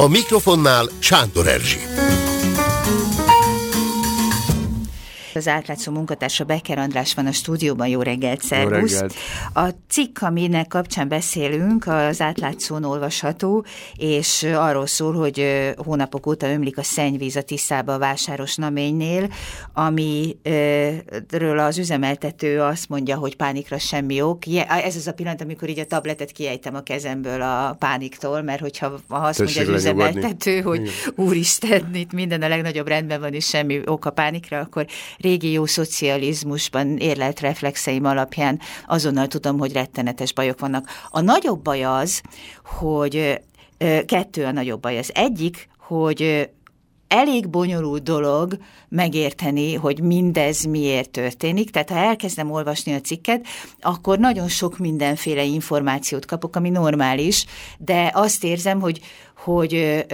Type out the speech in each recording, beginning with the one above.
A mikrofonnál Sándor Erzsi. Az átlátszó munkatársa Becker András van a stúdióban. Jó reggelt, szervusz! A cikk, aminek kapcsán beszélünk, az átlátszón olvasható, és arról szól, hogy hónapok óta ömlik a szennyvíz a Tiszába a vásáros naménynél, amiről az üzemeltető azt mondja, hogy pánikra semmi ok. Ez az a pillanat, amikor így a tabletet kiejtem a kezemből a pániktól, mert hogyha ha azt Tessék mondja az üzemeltető, hogy Igen. úristen, itt minden a legnagyobb rendben van, és semmi ok a pánikra, akkor régi jó szocializmusban érlelt reflexeim alapján azonnal tudom, hogy rettenetes bajok vannak. A nagyobb baj az, hogy kettő a nagyobb baj. Az egyik, hogy elég bonyolult dolog megérteni, hogy mindez miért történik. Tehát ha elkezdem olvasni a cikket, akkor nagyon sok mindenféle információt kapok, ami normális, de azt érzem, hogy hogy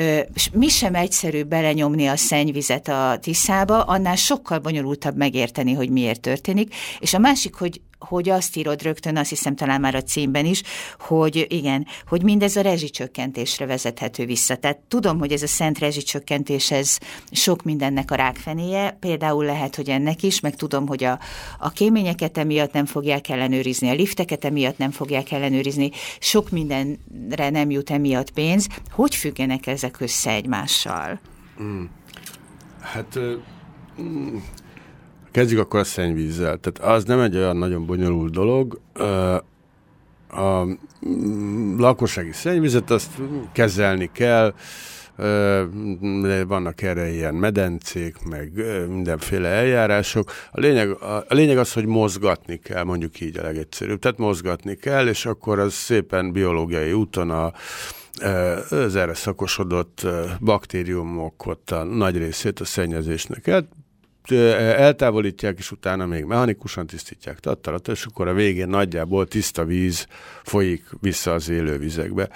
mi sem egyszerűbb belenyomni a szennyvizet a Tiszába, annál sokkal bonyolultabb megérteni, hogy miért történik. És a másik, hogy hogy azt írod rögtön, azt hiszem talán már a címben is, hogy igen, hogy mindez a rezsicsökkentésre vezethető vissza. Tehát tudom, hogy ez a szent rezsicsökkentés, ez sok mindennek a rákfenéje, például lehet, hogy ennek is, meg tudom, hogy a, a kéményeket emiatt nem fogják ellenőrizni, a lifteket emiatt nem fogják ellenőrizni, sok mindenre nem jut emiatt pénz. Hogy függenek ezek össze egymással? Hát ö, mm, kezdjük akkor a szennyvízzel. Tehát az nem egy olyan nagyon bonyolult dolog. A mm, lakossági szennyvizet azt kezelni kell, vannak erre ilyen medencék, meg mindenféle eljárások. A lényeg, a, lényeg az, hogy mozgatni kell, mondjuk így a legegyszerűbb. Tehát mozgatni kell, és akkor az szépen biológiai úton a, az erre szakosodott baktériumok ott a nagy részét a szennyezésnek el, eltávolítják, és utána még mechanikusan tisztítják tattalat, és akkor a végén nagyjából tiszta víz folyik vissza az élővizekbe.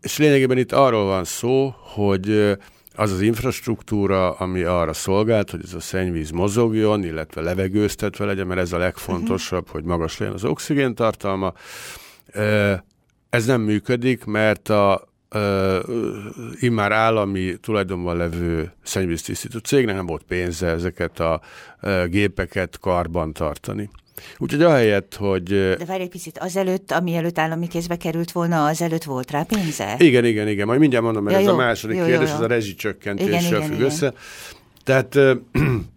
És lényegében itt arról van szó, hogy az az infrastruktúra, ami arra szolgált, hogy ez a szennyvíz mozogjon, illetve levegőztetve legyen, mert ez a legfontosabb, hogy magas legyen az oxigén tartalma. Ö, Ez nem működik, mert a ö, immár állami tulajdonban levő szennyvíztisztító cégnek nem volt pénze ezeket a ö, gépeket karban tartani. Úgyhogy ahelyett, hogy... De várj egy picit, azelőtt, ami előtt állami kézbe került volna, azelőtt volt rá pénze? Igen, igen, igen. Majd mindjárt mondom, mert Ja, ez jó. a második Jó, jó, kérdés, jó. ez a rezsicsökkentéssel függ igen. össze. Tehát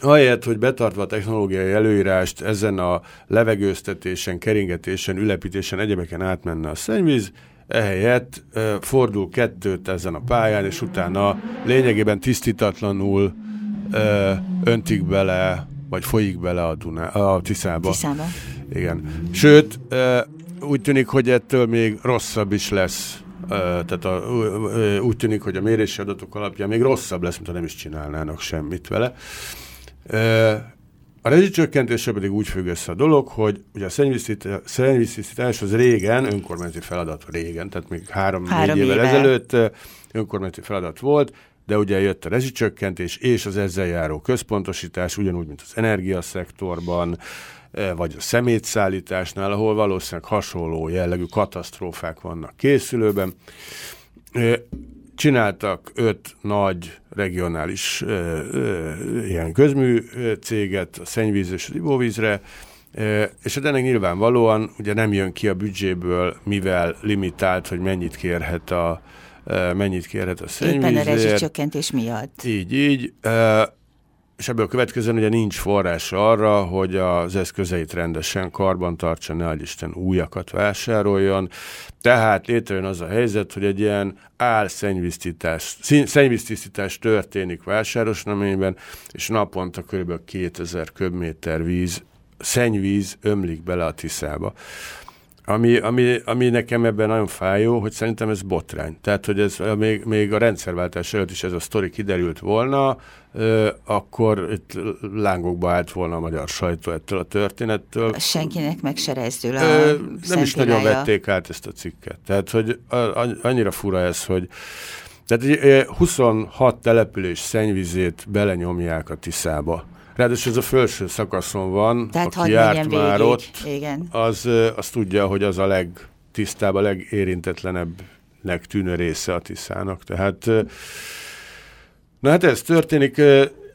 ahelyett, hogy betartva a technológiai előírást ezen a levegőztetésen, keringetésen, ülepítésen, egyebeken átmenne a szennyvíz, ehelyett ö, fordul kettőt ezen a pályán, és utána lényegében tisztítatlanul ö, öntik bele, vagy folyik bele a, Duná, a Tiszába. Tiszába. Igen. Sőt, ö, úgy tűnik, hogy ettől még rosszabb is lesz. Tehát a, úgy tűnik, hogy a mérési adatok alapján még rosszabb lesz, mint ha nem is csinálnának semmit vele. A rezsicsökkentéssel pedig úgy függ össze a dolog, hogy ugye a szennyvíztisztítás- az régen, önkormányzati feladat régen, tehát még három-négy Három évvel éve. ezelőtt önkormányzati feladat volt, de ugye jött a rezsicsökkentés és az ezzel járó központosítás, ugyanúgy, mint az energiaszektorban, vagy a szemétszállításnál, ahol valószínűleg hasonló jellegű katasztrófák vannak készülőben. Csináltak öt nagy regionális ö, ö, ilyen közmű céget, a szennyvíz és az ivóvízre, és hát ennek nyilvánvalóan ugye nem jön ki a büdzséből, mivel limitált, hogy mennyit kérhet a, mennyit kérhet a Éppen a szennyvízért. rezsicsökkentés miatt. Így, így. És ebből következően ugye nincs forrás arra, hogy az eszközeit rendesen karban tartsa, ne Isten újakat vásároljon. Tehát létrejön az a helyzet, hogy egy ilyen álszennyvíztisztítás, szennyvíztisztítás történik vásárosnaményben, és naponta kb. 2000 köbméter víz, szennyvíz ömlik bele a Tiszába. Ami, ami, ami nekem ebben nagyon fájó, hogy szerintem ez botrány. Tehát, hogy ez még, még a rendszerváltás előtt is ez a sztori kiderült volna, ö, akkor itt lángokba állt volna a magyar sajtó ettől a történettől. Senkinek meg se rezdül a Ö, nem is nagyon vették át ezt a cikket. Tehát, hogy annyira fura ez, hogy tehát ö, 26 település szennyvizét belenyomják a Tiszába. Ráadásul ez a felső szakaszon van, Tehát aki járt menjen már végig. ott, Igen. az, az tudja, hogy az a legtisztább, a legérintetlenebb szennyvíznek tűnő része a Tiszának. Tehát, na hát ez történik,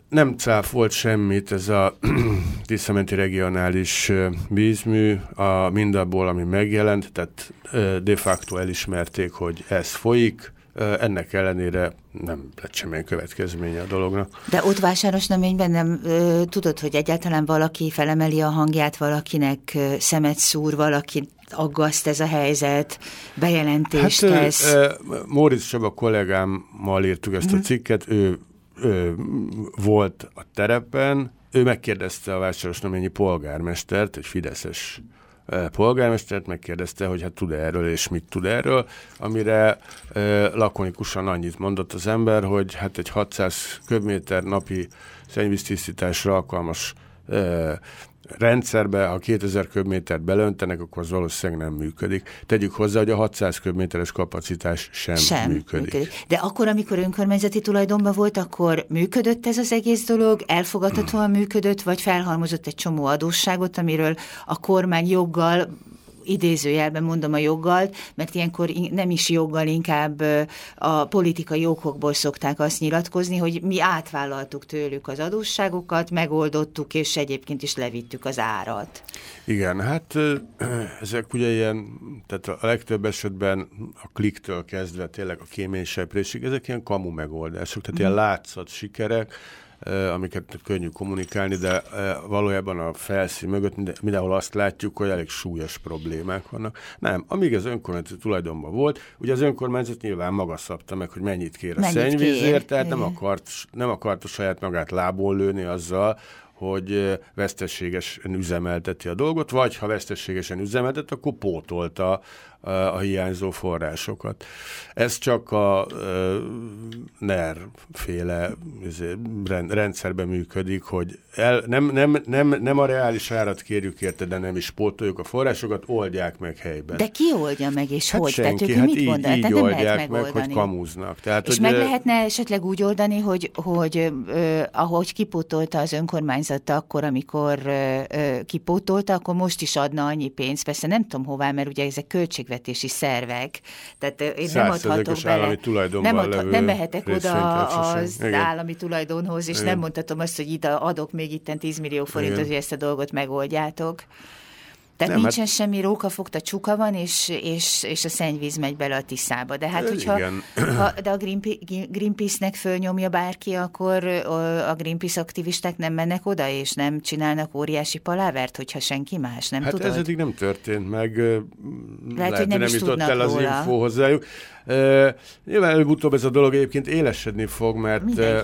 nem cáfolt semmit ez a Tiszamenti regionális vízmű, a mindabból, ami megjelent, tehát de facto elismerték, hogy ez folyik, ennek ellenére nem lett semmilyen következménye a dolognak. De ott vásárosnaményben nem ö, tudod, hogy egyáltalán valaki felemeli a hangját, valakinek ö, szemet szúr, valaki aggaszt ez a helyzet, bejelentést hát, tesz? Ö, Móricz Csaba kollégámmal írtuk ezt a mhm. cikket, ő, ő volt a terepen, ő megkérdezte a vásárosnaményi polgármestert, egy fideszes polgármestert, megkérdezte, hogy hát tud erről, és mit tud erről, amire lakonikusan annyit mondott az ember, hogy hát egy 600 köbméter napi szennyvíztisztításra alkalmas rendszerbe, ha 2000 köbmétert belöntenek, akkor az valószínűleg nem működik. Tegyük hozzá, hogy a 600 köbméteres kapacitás sem, sem működik. működik. De akkor, amikor önkormányzati tulajdonban volt, akkor működött ez az egész dolog, elfogadhatóan működött, vagy felhalmozott egy csomó adósságot, amiről a kormány joggal idézőjelben mondom a joggal, mert ilyenkor nem is joggal, inkább a politikai okokból szokták azt nyilatkozni, hogy mi átvállaltuk tőlük az adósságokat, megoldottuk, és egyébként is levittük az árat. Igen, hát ezek ugye ilyen, tehát a legtöbb esetben a kliktől kezdve tényleg a kéményseprésig, ezek ilyen kamu megoldások, tehát mm. ilyen látszat sikerek, amiket könnyű kommunikálni, de valójában a felszín mögött mindenhol azt látjuk, hogy elég súlyos problémák vannak. Nem, amíg az önkormányzat tulajdonban volt, ugye az önkormányzat nyilván maga szabta meg, hogy mennyit kér a mennyit szennyvízért, kér. tehát nem akart, nem akart a saját magát lából lőni azzal, hogy vesztességesen üzemelteti a dolgot, vagy ha vesztességesen üzemeltet, akkor pótolta a hiányzó forrásokat. Ez csak a NER féle izé, rendszerben működik, hogy el, nem, nem, nem, nem a reális árat kérjük érte, de nem is pótoljuk a forrásokat, oldják meg helyben. De ki oldja meg, és hát hogy? Senki, Tehát hát mit így, így Tehát oldják meg, hogy kamúznak. Tehát, és hogy meg lehetne esetleg úgy oldani, hogy, hogy ö, ahogy kipótolta az önkormányzat akkor, amikor ö, kipótolta, akkor most is adna annyi pénzt. Persze nem tudom hová, mert ugye ezek költségvetési szervek. Tehát én nem adhatok bele. Nem, adhat, nem mehetek oda az Igen. állami tulajdonhoz, és Igen. nem mondhatom azt, hogy ide adok még itten 10 millió forintot, hogy ezt a dolgot megoldjátok. Tehát nem, nincsen hát... semmi rókafogta csuka van, és, és, és a szennyvíz megy bele a Tiszába. De hát, hogyha ha, de a Greenpeace-nek fölnyomja bárki, akkor a Greenpeace aktivisták nem mennek oda, és nem csinálnak óriási palávert, hogyha senki más, nem hát tudod? ez eddig nem történt meg. Lehet, lehet hogy nem, nem jutott el az róla. info hozzájuk. Uh, nyilván előbb-utóbb ez a dolog egyébként élesedni fog, mert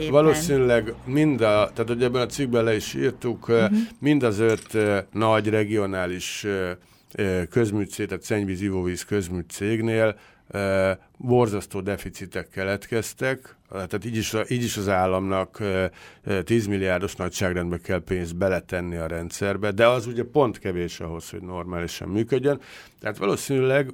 valószínűleg mind a, tehát hogy ebben a cikkben le is írtuk, uh-huh. mind az öt nagy regionális uh, közműcég, tehát szennyvíz, ivóvíz közműt cégnél uh, borzasztó deficitek keletkeztek, tehát így is, így is az államnak 10 milliárdos nagyságrendbe kell pénzt beletenni a rendszerbe, de az ugye pont kevés ahhoz, hogy normálisan működjön. Tehát valószínűleg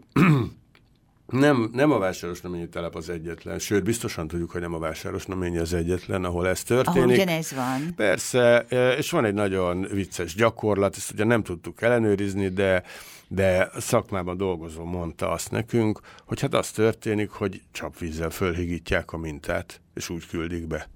nem, nem a vásáros naményi telep az egyetlen, sőt, biztosan tudjuk, hogy nem a vásáros naményi az egyetlen, ahol ez történik. Ahol ugyanez van. Persze, e, és van egy nagyon vicces gyakorlat, ezt ugye nem tudtuk ellenőrizni, de de szakmában dolgozó mondta azt nekünk, hogy hát az történik, hogy csapvízzel fölhigítják a mintát, és úgy küldik be.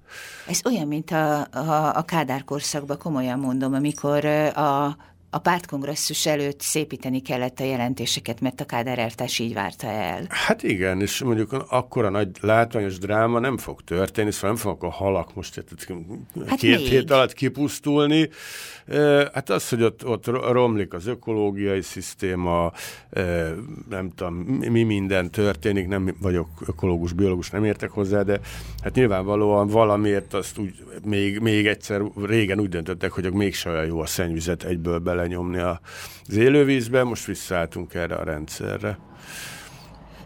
Ez olyan, mint a, a, a Kádár korszakban, komolyan mondom, amikor a a pártkongresszus előtt szépíteni kellett a jelentéseket, mert a Kádár eltárs így várta el. Hát igen, és mondjuk akkor a nagy látványos dráma nem fog történni, szóval nem fogok a halak most hát két még. hét alatt kipusztulni. Hát az, hogy ott, ott romlik az ökológiai szisztéma, nem tudom, mi minden történik, nem vagyok ökológus, biológus, nem értek hozzá, de hát nyilvánvalóan valamiért azt úgy még, még egyszer régen úgy döntöttek, hogy mégse olyan jó a szennyvizet egyből bele belenyomni az élővízbe, most visszaálltunk erre a rendszerre.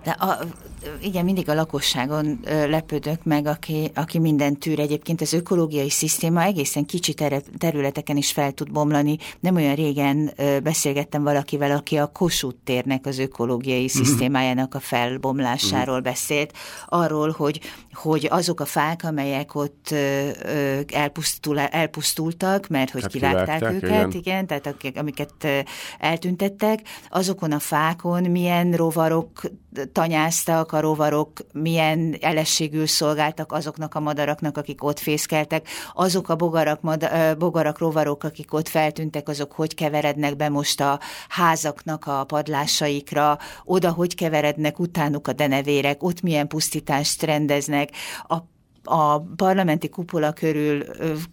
De a, igen, mindig a lakosságon lepődök meg, aki, aki minden tűr. Egyébként az ökológiai szisztéma egészen kicsi területeken is fel tud bomlani. Nem olyan régen beszélgettem valakivel, aki a Kossuth térnek az ökológiai mhm. szisztémájának a felbomlásáról mhm. beszélt. Arról, hogy, hogy azok a fák, amelyek ott elpusztul, elpusztultak, mert hogy hát kivágták, kivágták őket, igen. igen, tehát amiket eltüntettek, azokon a fákon milyen rovarok tanyáztak, a rovarok milyen elességül szolgáltak azoknak a madaraknak, akik ott fészkeltek, azok a bogarak, mad, bogarak rovarok, akik ott feltűntek, azok hogy keverednek be most a házaknak a padlásaikra, oda hogy keverednek utánuk a denevérek, ott milyen pusztítást rendeznek, a a parlamenti kupola körül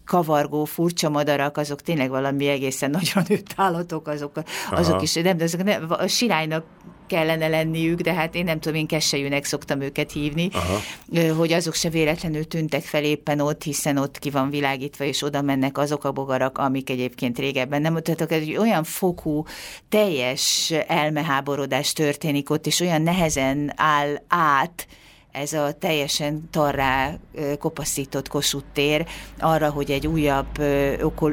kavargó furcsa madarak, azok tényleg valami egészen nagyon nőtt állatok, azok, azok Aha. is, nem, de azok nem, a sirálynak kellene lenniük, de hát én nem tudom, én kessejűnek szoktam őket hívni, Aha. hogy azok se véletlenül tűntek fel éppen ott, hiszen ott ki van világítva, és oda mennek azok a bogarak, amik egyébként régebben nem. Tehát egy olyan fokú, teljes elmeháborodás történik ott, és olyan nehezen áll át, ez a teljesen tarrá kopaszított Kossuth tér arra, hogy egy újabb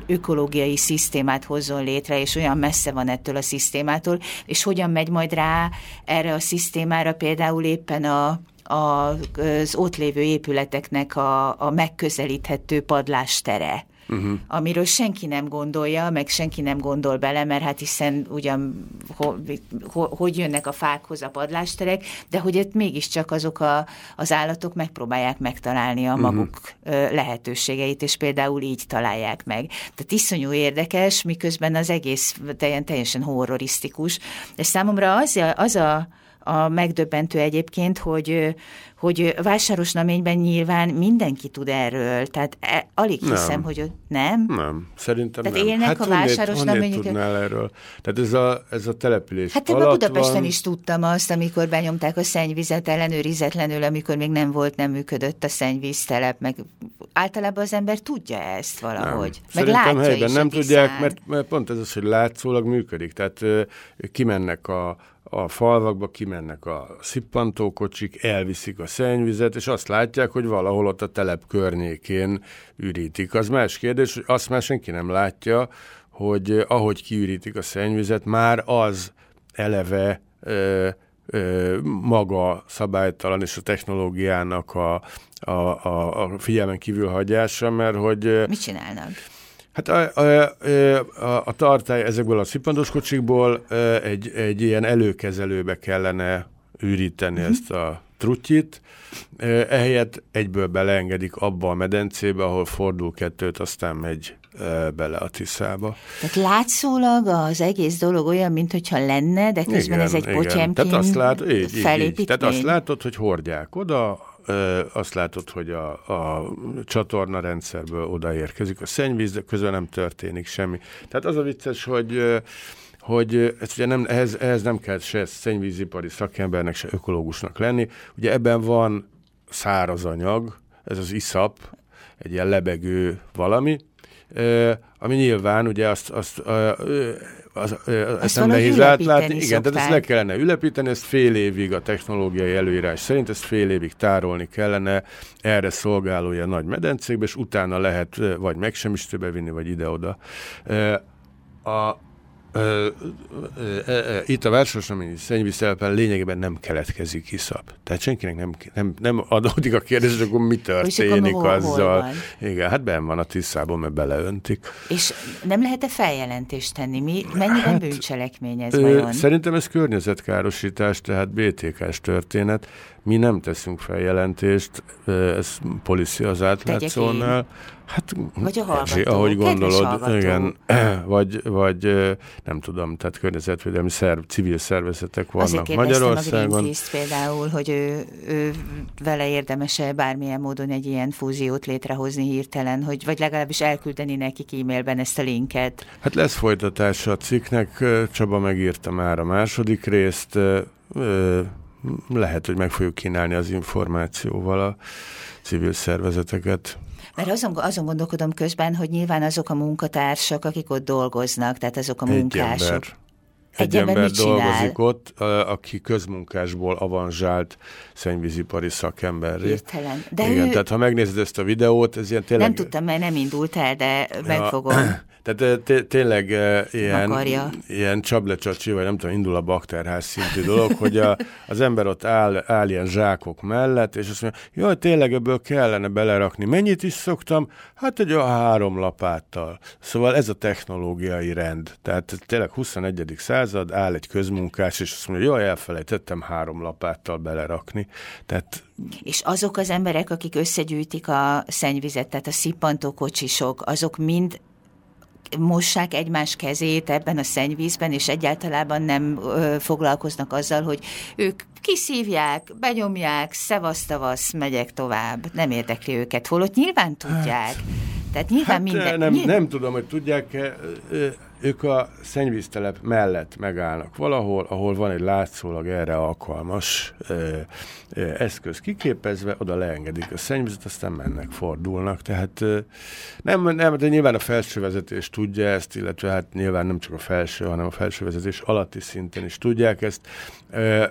ökológiai szisztémát hozzon létre, és olyan messze van ettől a szisztémától, és hogyan megy majd rá erre a szisztémára például éppen a az ott lévő épületeknek a, a megközelíthető padlástere uh-huh. amiről senki nem gondolja, meg senki nem gondol bele, mert hát hiszen ugyan ho, ho, hogy jönnek a fákhoz a padlásterek, de hogy itt mégiscsak azok a, az állatok megpróbálják megtalálni a uh-huh. maguk lehetőségeit, és például így találják meg. Tehát iszonyú érdekes, miközben az egész teljesen horrorisztikus. De számomra az a, az a a megdöbbentő egyébként, hogy, hogy vásáros naményben nyilván mindenki tud erről, tehát e, alig nem. hiszem, hogy nem. Nem, szerintem tehát nem. élnek hát a vásáros namények. tudnál erről? Tehát ez a, ez a település Hát én Budapesten van... is tudtam azt, amikor benyomták a szennyvizet ellenőrizetlenül, amikor még nem volt, nem működött a szennyvíztelep, meg általában az ember tudja ezt valahogy. Nem. Meg Szerintem helyben nem tudják, mert, mert pont ez az, hogy látszólag működik. Tehát kimennek a a falvakba kimennek a szippantókocsik, elviszik a szennyvizet, és azt látják, hogy valahol ott a telep környékén ürítik. Az más kérdés, hogy azt már senki nem látja, hogy ahogy kiürítik a szennyvizet, már az eleve ö, ö, maga szabálytalan és a technológiának a, a, a, a figyelmen kívül hagyása, mert hogy... Mit csinálnak? Hát a, a, a, a tartály ezekből a szippandos kocsikból egy, egy ilyen előkezelőbe kellene üríteni uh-huh. ezt a trutyit, ehelyett egyből beleengedik abba a medencébe, ahol fordul kettőt, aztán megy bele a Tiszába. Tehát látszólag az egész dolog olyan, mintha lenne, de közben igen, ez egy potyemkin Tehát azt lát, így, így, így. Tehát azt látod, hogy hordják oda, azt látod, hogy a, a csatorna rendszerből odaérkezik a szennyvíz, közben nem történik semmi. Tehát az a vicces, hogy hogy ez ugye nem, ehhez, ehhez nem kell se szennyvízipari szakembernek, se ökológusnak lenni. Ugye ebben van száraz anyag, ez az iszap, egy ilyen lebegő valami, ami nyilván ugye azt, azt az, ezt nem nehéz átlátni. Igen, tehát ezt le kellene ülepíteni, ezt fél évig a technológiai előírás szerint, ezt fél évig tárolni kellene erre szolgáló ilyen nagy medencékbe, és utána lehet vagy megsemmisítőbe vinni, vagy ide-oda. A, Ö, ö, ö, itt a várososnaményi szennyvíztelepen lényegében nem keletkezik iszap. Tehát senkinek nem, nem, nem adódik a kérdés, hogy akkor mi történik akkor azzal. Hol Igen, hát benn van a tisztában, mert beleöntik. És nem lehet-e feljelentést tenni? Mi, mennyiben hát, bűncselekmény ez vajon? Szerintem ez környezetkárosítás, tehát BTK-s történet. Mi nem teszünk feljelentést, ez policy az átlátszónál. Hát, vagy a hallgató, ahogy gondolod, igen, vagy, vagy nem tudom, tehát környezetvédelmi szerv, civil szervezetek vannak Azért Magyarországon. Azért például, hogy ő, ő vele érdemese bármilyen módon egy ilyen fúziót létrehozni hirtelen, hogy, vagy legalábbis elküldeni nekik e-mailben ezt a linket. Hát lesz folytatása a cikknek, Csaba megírta már a második részt, lehet, hogy meg fogjuk kínálni az információval a civil szervezeteket. Mert azon, azon gondolkodom közben, hogy nyilván azok a munkatársak, akik ott dolgoznak, tehát azok a munkások. Egy ember. Egy, ember, ember dolgozik ott, aki közmunkásból avanzsált szennyvízipari szakemberré. Hirtelen. De Igen, ő... tehát ha megnézed ezt a videót, ez ilyen tényleg... Nem tudtam, mert nem indult el, de ja. megfogom. Tehát tényleg ilyen, ilyen csablecsacsi, vagy nem tudom, indul a bakterház szintű dolog, hogy a, az ember ott áll, áll ilyen zsákok mellett, és azt mondja, jaj, tényleg ebből kellene belerakni. Mennyit is szoktam? Hát egy a három lapáttal. Szóval ez a technológiai rend. Tehát tényleg 21. század, áll egy közmunkás, és azt mondja, jaj, elfelejtettem három lapáttal belerakni. Tehát és azok az emberek, akik összegyűjtik a szennyvizet, tehát a szippantókocsisok, azok mind mossák egymás kezét ebben a szennyvízben, és egyáltalában nem ö, foglalkoznak azzal, hogy ők kiszívják, benyomják, szevasztavasz, megyek tovább. Nem érdekli őket. Holott nyilván tudják. Tehát nyilván hát, minden... Nem, nyilván... nem tudom, hogy tudják-e, ők a szennyvíztelep mellett megállnak valahol, ahol van egy látszólag erre alkalmas ö, ö, eszköz kiképezve, oda leengedik a szennyvizet, aztán mennek, fordulnak. Tehát ö, nem, nem, de nyilván a felső vezetés tudja ezt, illetve hát nyilván nem csak a felső, hanem a felső vezetés alatti szinten is tudják ezt.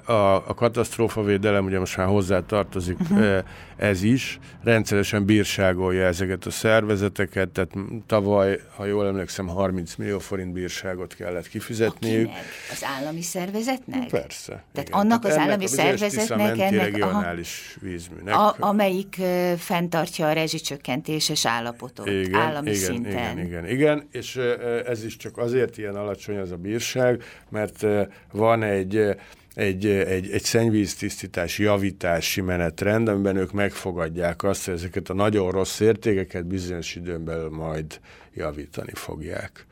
A, a katasztrófavédelem ugye most már hozzá tartozik uh-huh. ez is, rendszeresen bírságolja ezeket a szervezeteket, tehát tavaly, ha jól emlékszem, 30 millió forint bírságot kellett kifizetniük. Akinek? Az állami szervezetnek? Persze. Tehát igen. annak Tehát az állami szervezetnek ennek regionális aha, vízműnek. A, amelyik uh, fenntartja a rezsicsökkentéses állapotot igen, állami igen, szinten. Igen, igen, igen, és uh, ez is csak azért ilyen alacsony az a bírság, mert uh, van egy egy, egy, egy szennyvíztisztítás javítási menetrend, amiben ők megfogadják azt, hogy ezeket a nagyon rossz értékeket bizonyos időn belül majd javítani fogják.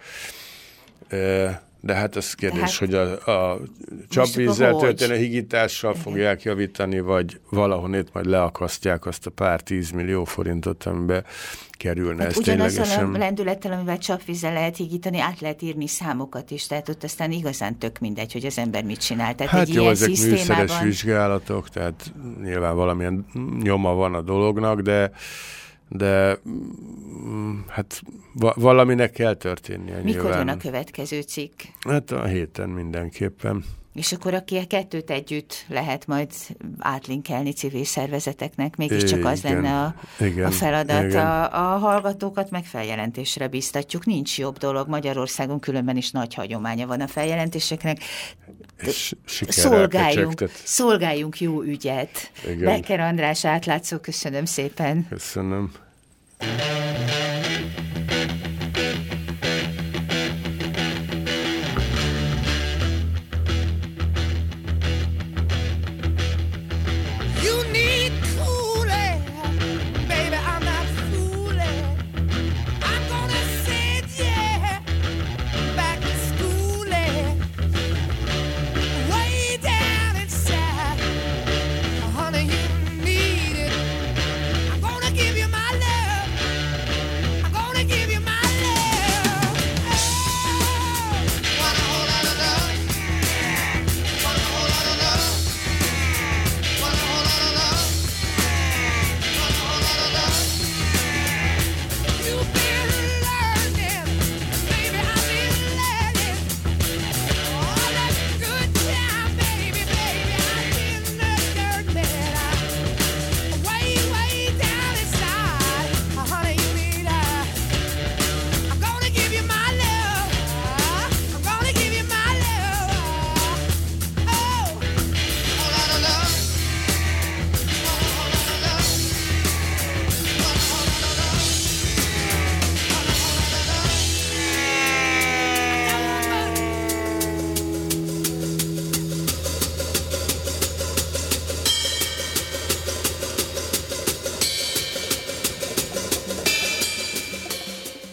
De hát ez kérdés, hát, hogy a, a csapvízzel történő higítással fogják javítani, vagy valahonnét majd leakasztják azt a pár tízmillió forintot, amiben kerülne. Hát ugyanazzal ténylegesen... a lendülettel, amivel csapvízzel lehet higítani, át lehet írni számokat is, tehát ott aztán igazán tök mindegy, hogy az ember mit csinál. Tehát hát egy jó, ilyen ezek szisztémában... műszeres vizsgálatok, tehát nyilván valamilyen nyoma van a dolognak, de de mm, hát va- valaminek kell történnie Mikor nyilván. jön a következő cikk? Hát a héten mindenképpen. És akkor aki a kettőt együtt lehet majd átlinkelni civil szervezeteknek, mégiscsak az igen, lenne a, igen, a feladat. Igen. A, a hallgatókat meg feljelentésre biztatjuk. Nincs jobb dolog. Magyarországon különben is nagy hagyománya van a feljelentéseknek. És szolgáljunk, szolgáljunk jó ügyet. Igen. Becker András átlátszó, köszönöm szépen. Köszönöm. Thank you.